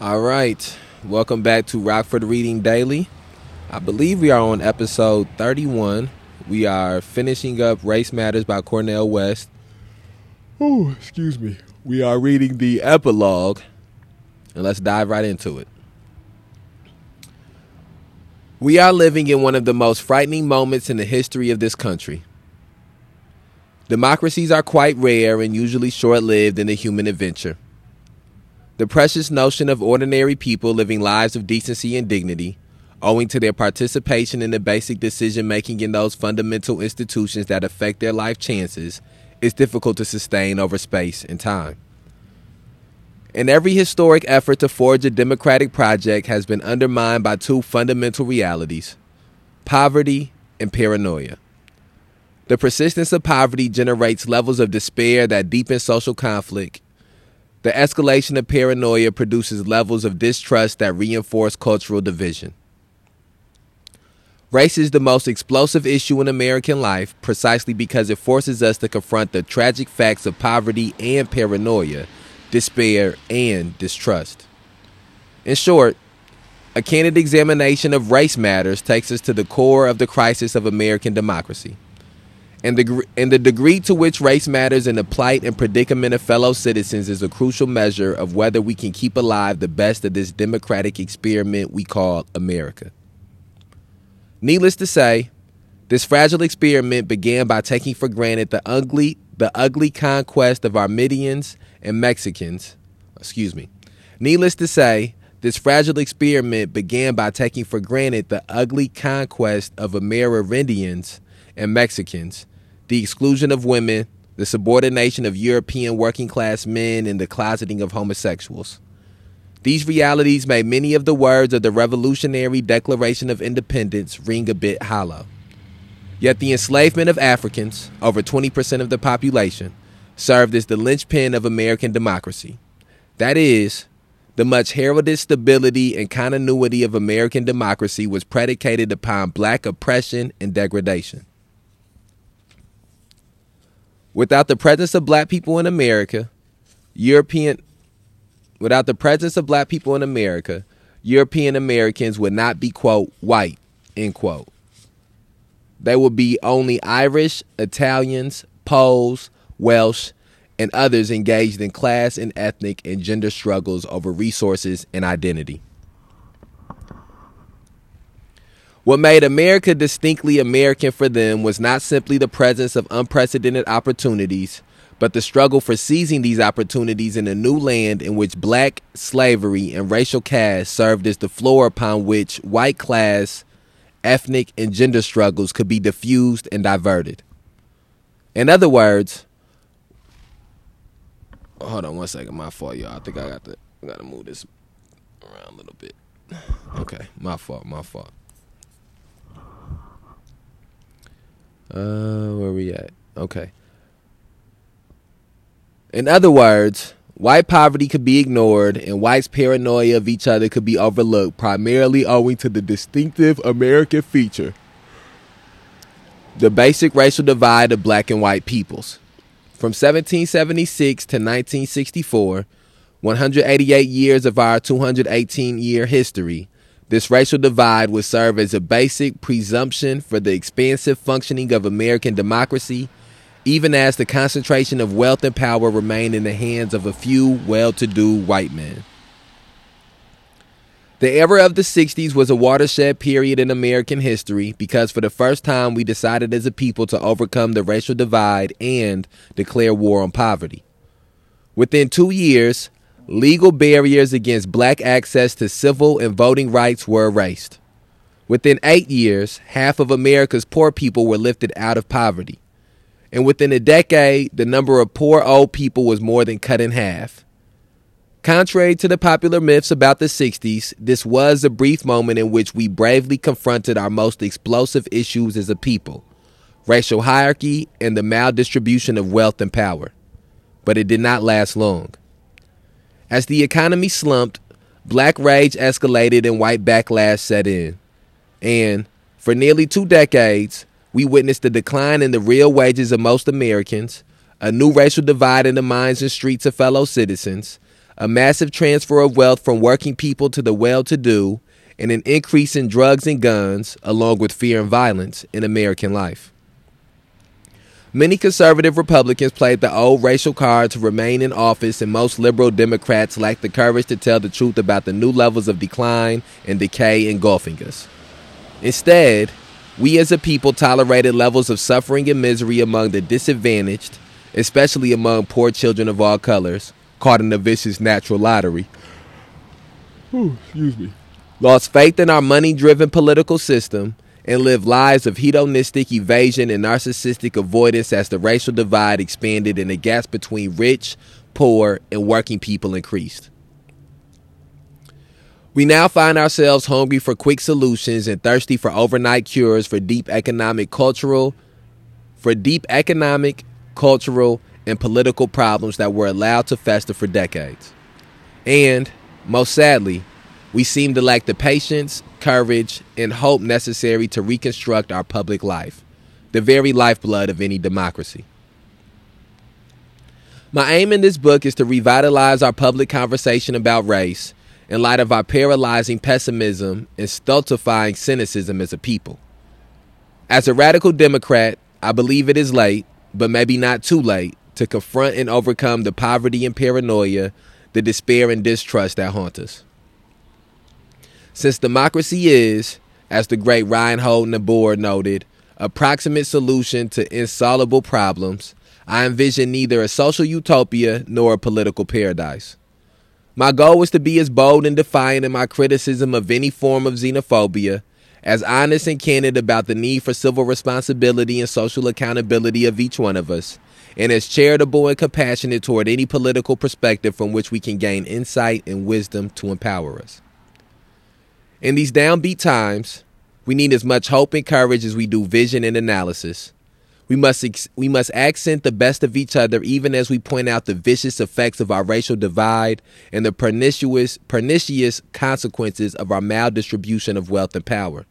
All right. Welcome back to Rockford Reading Daily. I believe we are on episode 31. We are finishing up Race Matters by Cornel West. Oh, excuse me. We are reading the epilogue. And let's dive right into it. We are living in one of the most frightening moments in the history of this country. Democracies are quite rare and usually short lived in the human adventure. The precious notion of ordinary people living lives of decency and dignity, owing to their participation in the basic decision making in those fundamental institutions that affect their life chances, is difficult to sustain over space and time. And every historic effort to forge a democratic project has been undermined by two fundamental realities poverty and paranoia. The persistence of poverty generates levels of despair that deepen social conflict the escalation of paranoia produces levels of distrust that reinforce cultural division. Race is the most explosive issue in American life precisely because it forces us to confront the tragic facts of poverty and paranoia, despair, and distrust. In short, a candid examination of race matters takes us to the core of the crisis of American democracy and the, and the degree to which race matters in the plight and predicament of fellow citizens is a crucial measure of whether we can keep alive the best of this democratic experiment we call America. Needless to say, this fragile experiment began by taking for granted the ugly, the ugly conquest of Armenians and Mexicans. Excuse me. Needless to say, this fragile experiment began by taking for granted the ugly conquest of Amerindians and Mexicans the exclusion of women, the subordination of European working class men, and the closeting of homosexuals. These realities made many of the words of the Revolutionary Declaration of Independence ring a bit hollow. Yet the enslavement of Africans, over 20% of the population, served as the linchpin of American democracy. That is, the much heralded stability and continuity of American democracy was predicated upon black oppression and degradation. Without the presence of black people in America, European without the presence of black people in America, European Americans would not be quote white, end quote. They would be only Irish, Italians, Poles, Welsh, and others engaged in class and ethnic and gender struggles over resources and identity. What made America distinctly American for them was not simply the presence of unprecedented opportunities, but the struggle for seizing these opportunities in a new land in which black slavery and racial caste served as the floor upon which white class, ethnic, and gender struggles could be diffused and diverted. In other words, hold on one second, my fault, y'all. I think I got to I gotta move this around a little bit. Okay, my fault, my fault. Uh, where we at? Okay. In other words, white poverty could be ignored and whites' paranoia of each other could be overlooked, primarily owing to the distinctive American feature the basic racial divide of black and white peoples. From 1776 to 1964, 188 years of our 218 year history, this racial divide would serve as a basic presumption for the expansive functioning of American democracy, even as the concentration of wealth and power remained in the hands of a few well to do white men. The era of the 60s was a watershed period in American history because for the first time we decided as a people to overcome the racial divide and declare war on poverty. Within two years, legal barriers against black access to civil and voting rights were erased. Within eight years, half of America's poor people were lifted out of poverty. And within a decade, the number of poor old people was more than cut in half. Contrary to the popular myths about the 60s, this was a brief moment in which we bravely confronted our most explosive issues as a people racial hierarchy and the maldistribution of wealth and power. But it did not last long. As the economy slumped, black rage escalated and white backlash set in. And for nearly two decades, we witnessed the decline in the real wages of most Americans, a new racial divide in the minds and streets of fellow citizens, a massive transfer of wealth from working people to the well to do, and an increase in drugs and guns, along with fear and violence, in American life. Many conservative Republicans played the old racial card to remain in office, and most liberal Democrats lacked the courage to tell the truth about the new levels of decline and decay engulfing us. Instead, we as a people tolerated levels of suffering and misery among the disadvantaged, especially among poor children of all colors, caught in a vicious natural lottery. Ooh, excuse me. Lost faith in our money driven political system and live lives of hedonistic evasion and narcissistic avoidance as the racial divide expanded and the gaps between rich, poor, and working people increased. We now find ourselves hungry for quick solutions and thirsty for overnight cures for deep economic, cultural, for deep economic, cultural, and political problems that were allowed to fester for decades. And, most sadly, we seem to lack the patience, courage, and hope necessary to reconstruct our public life, the very lifeblood of any democracy. My aim in this book is to revitalize our public conversation about race in light of our paralyzing pessimism and stultifying cynicism as a people. As a radical Democrat, I believe it is late, but maybe not too late, to confront and overcome the poverty and paranoia, the despair and distrust that haunt us. Since democracy is, as the great Reinhold Niebuhr noted, a proximate solution to insoluble problems, I envision neither a social utopia nor a political paradise. My goal was to be as bold and defiant in my criticism of any form of xenophobia, as honest and candid about the need for civil responsibility and social accountability of each one of us, and as charitable and compassionate toward any political perspective from which we can gain insight and wisdom to empower us. In these downbeat times, we need as much hope and courage as we do vision and analysis. We must ex- we must accent the best of each other even as we point out the vicious effects of our racial divide and the pernicious pernicious consequences of our maldistribution of wealth and power.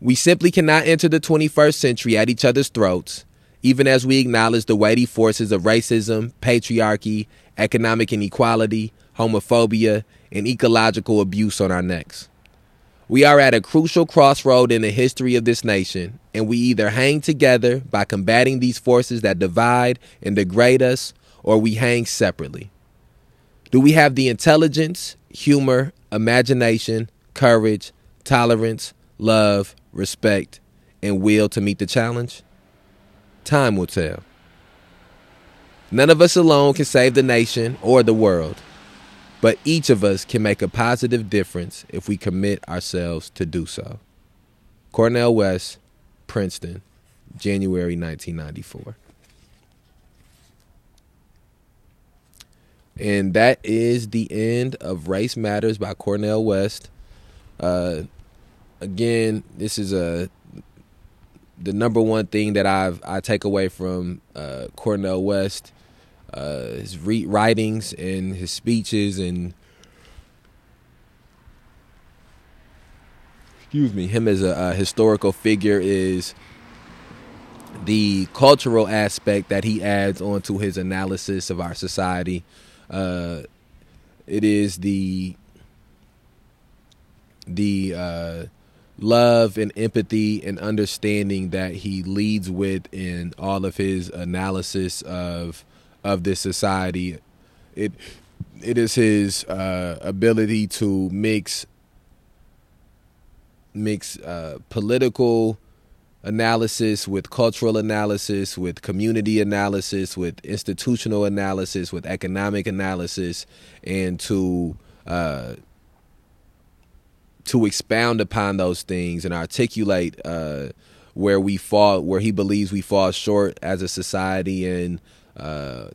We simply cannot enter the 21st century at each other's throats, even as we acknowledge the weighty forces of racism, patriarchy, economic inequality, homophobia, and ecological abuse on our necks. We are at a crucial crossroad in the history of this nation, and we either hang together by combating these forces that divide and degrade us, or we hang separately. Do we have the intelligence, humor, imagination, courage, tolerance, love, respect, and will to meet the challenge? Time will tell. None of us alone can save the nation or the world. But each of us can make a positive difference if we commit ourselves to do so. Cornel West, Princeton, January 1994. And that is the end of Race Matters by Cornel West. Uh, again, this is a the number one thing that I've I take away from uh, Cornel West uh, his re- writings and his speeches and excuse me, him as a, a, historical figure is the cultural aspect that he adds onto his analysis of our society. Uh, it is the the uh, love and empathy and understanding that he leads with in all of his analysis of of this society. It it is his uh, ability to mix mix uh, political analysis with cultural analysis, with community analysis, with institutional analysis, with economic analysis, and to uh, to expound upon those things and articulate uh, where we fall, where he believes we fall short as a society, and uh,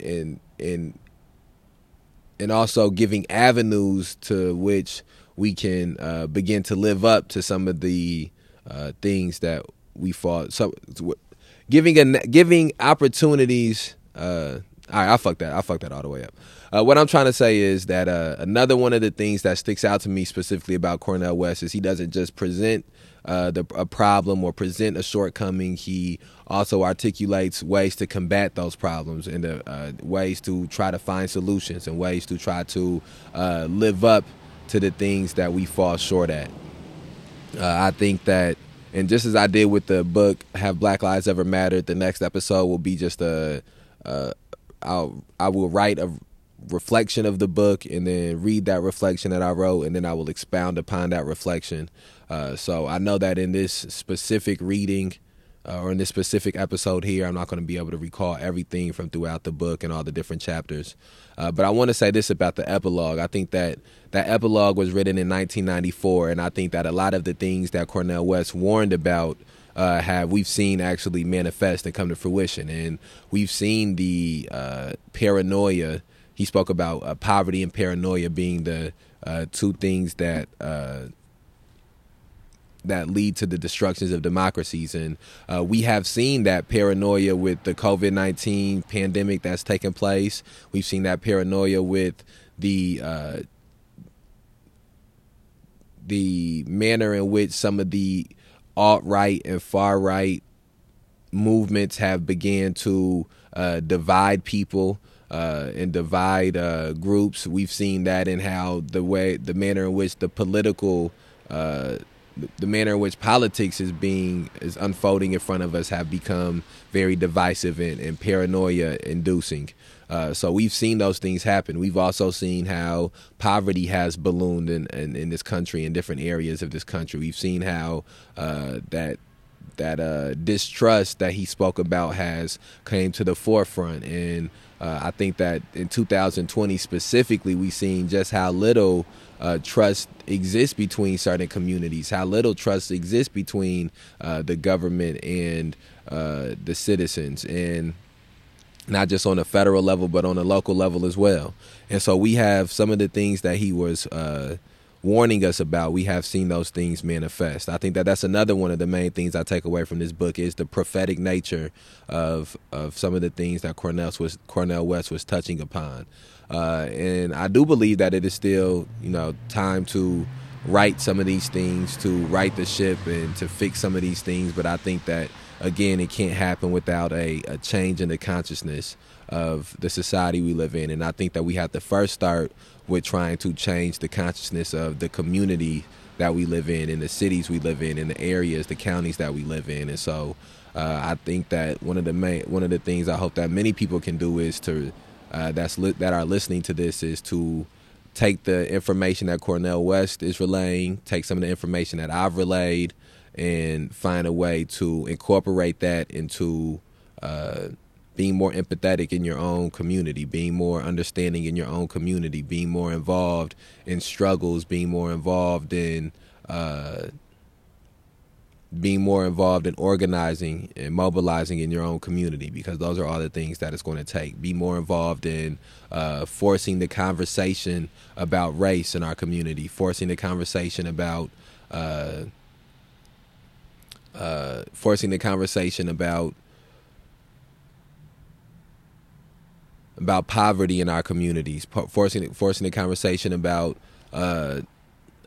and and and also giving avenues to which we can uh, begin to live up to some of the uh, things that we fought. So, giving a giving opportunities. Uh, all right, I fucked that. I fucked that all the way up. Uh, what I'm trying to say is that uh, another one of the things that sticks out to me specifically about Cornel West is he doesn't just present uh, the, a problem or present a shortcoming. He also articulates ways to combat those problems and uh, ways to try to find solutions and ways to try to uh, live up to the things that we fall short at. Uh, I think that, and just as I did with the book "Have Black Lives Ever Mattered," the next episode will be just a. Uh, I will write a reflection of the book and then read that reflection that I wrote and then I will expound upon that reflection. Uh, so I know that in this specific reading uh, or in this specific episode here, I'm not going to be able to recall everything from throughout the book and all the different chapters. Uh, but I want to say this about the epilogue. I think that that epilogue was written in 1994, and I think that a lot of the things that Cornel West warned about uh, have we've seen actually manifest and come to fruition, and we've seen the uh, paranoia. He spoke about uh, poverty and paranoia being the uh, two things that uh, that lead to the destructions of democracies. And uh, we have seen that paranoia with the COVID 19 pandemic that's taken place. We've seen that paranoia with the uh, the manner in which some of the alt right and far right movements have began to uh, divide people. Uh, and divide uh, groups. We've seen that in how the way, the manner in which the political uh, the manner in which politics is being is unfolding in front of us have become very divisive and, and paranoia inducing. Uh, so we've seen those things happen. We've also seen how poverty has ballooned in, in, in this country in different areas of this country. We've seen how uh, that that uh, distrust that he spoke about has came to the forefront and uh, I think that in 2020 specifically, we've seen just how little uh, trust exists between certain communities, how little trust exists between uh, the government and uh, the citizens, and not just on a federal level, but on a local level as well. And so we have some of the things that he was uh, warning us about, we have seen those things manifest. I think that that's another one of the main things I take away from this book is the prophetic nature of of some of the things that Cornel was Cornel West was touching upon. Uh, and I do believe that it is still, you know, time to right some of these things, to right the ship and to fix some of these things. But I think that again, it can't happen without a, a change in the consciousness of the society we live in. And I think that we have to first start with trying to change the consciousness of the community that we live in, in the cities we live in, in the areas, the counties that we live in. And so uh, I think that one of the main, one of the things I hope that many people can do is to uh, that's li- that are listening to this is to take the information that Cornel West is relaying, take some of the information that I've relayed, and find a way to incorporate that into uh, being more empathetic in your own community, being more understanding in your own community, being more involved in struggles, being more involved in uh, being more involved in organizing and mobilizing in your own community because those are all the things that it's going to take. Be more involved in uh, forcing the conversation about race in our community, forcing the conversation about uh, uh, forcing the conversation about about poverty in our communities, forcing forcing the conversation about uh,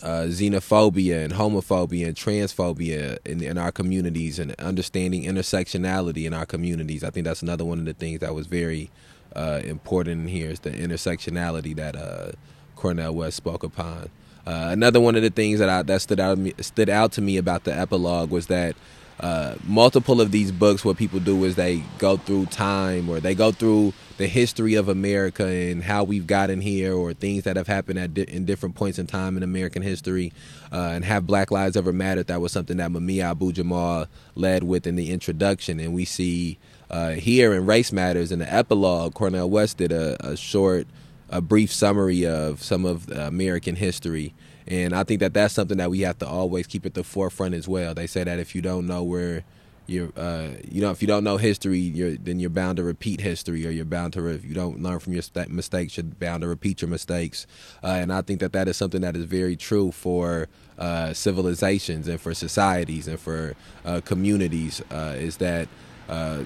uh, xenophobia and homophobia and transphobia in, in our communities, and understanding intersectionality in our communities. I think that's another one of the things that was very uh, important here is the intersectionality that uh, Cornel West spoke upon. Uh, another one of the things that I, that stood out stood out to me about the epilogue was that uh, multiple of these books, what people do is they go through time or they go through the history of America and how we've gotten here, or things that have happened at di- in different points in time in American history, uh, and have Black Lives Ever Mattered. That was something that Mumia Abu Jamal led with in the introduction, and we see uh, here in Race Matters in the epilogue, Cornel West did a, a short, a brief summary of some of American history and I think that that's something that we have to always keep at the forefront as well. They say that if you don't know where you're, uh, you know, if you don't know history, you're then you're bound to repeat history, or you're bound to if you don't learn from your mistakes, you're bound to repeat your mistakes. Uh, and I think that that is something that is very true for uh, civilizations and for societies and for uh, communities. Uh, is that uh,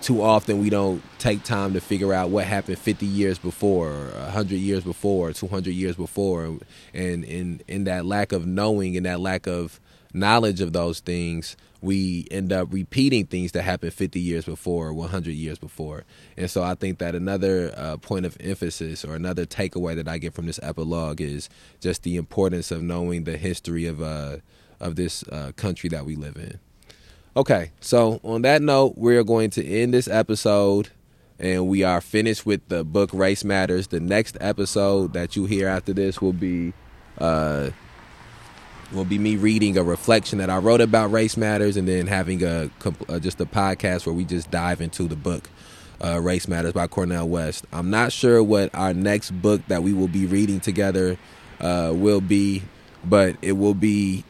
too often we don't take time to figure out what happened 50 years before, or 100 years before, or 200 years before, and in in that lack of knowing and that lack of knowledge of those things, we end up repeating things that happened 50 years before, or 100 years before. And so I think that another uh, point of emphasis or another takeaway that I get from this epilogue is just the importance of knowing the history of uh, of this uh, country that we live in. Okay, so on that note, we're going to end this episode and we are finished with the book Race Matters. The next episode that you hear after this will be uh, will be me reading a reflection that I wrote about race matters, and then having a, uh, just a podcast where we just dive into the book. Uh, race Matters by Cornel West. I'm not sure what our next book that we will be reading together uh, will be, but it will be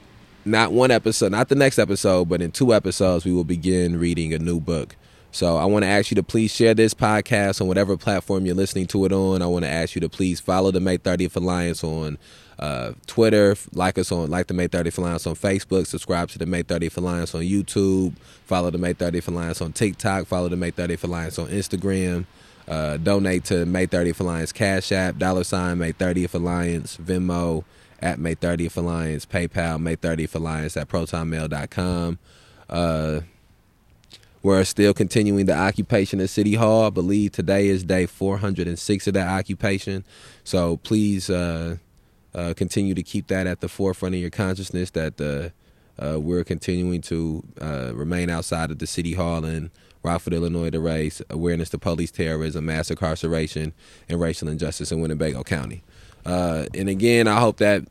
not one episode, not the next episode, but in two episodes, we will begin reading a new book. So I want to ask you to please share this podcast on whatever platform you're listening to it on. I want to ask you to please follow the May 30th Alliance on uh, Twitter, like us on like the May 30th Alliance on Facebook, subscribe to the May 30th Alliance on YouTube, follow the May 30th Alliance on TikTok, follow the May 30th Alliance on Instagram. Uh, donate to May 30th Alliance Cash App, dollar sign May 30th Alliance, Venmo at May 30th Alliance, PayPal May 30th Alliance at protonmail.com. Uh, we're still continuing the occupation at City Hall. I believe today is day 406 of that occupation. So please uh, uh, continue to keep that at the forefront of your consciousness that uh, uh we're continuing to uh, remain outside of the City Hall in Rockford, Illinois to raise awareness to police terrorism, mass incarceration, and racial injustice in Winnebago County. Uh, and again, I hope that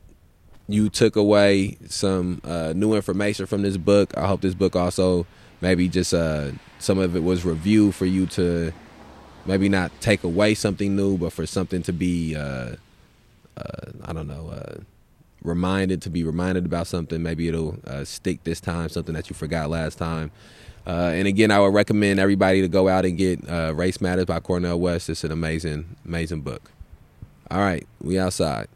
you took away some new information from this book. I hope this book also maybe just uh, some of it was review for you to maybe not take away something new, but for something to be, uh, uh, I don't know, uh, reminded to be reminded about something. Maybe it'll uh, stick this time, something that you forgot last time. Uh, and again, I would recommend everybody to go out and get Race Matters by Cornel West. It's an amazing, amazing book. All right, we outside.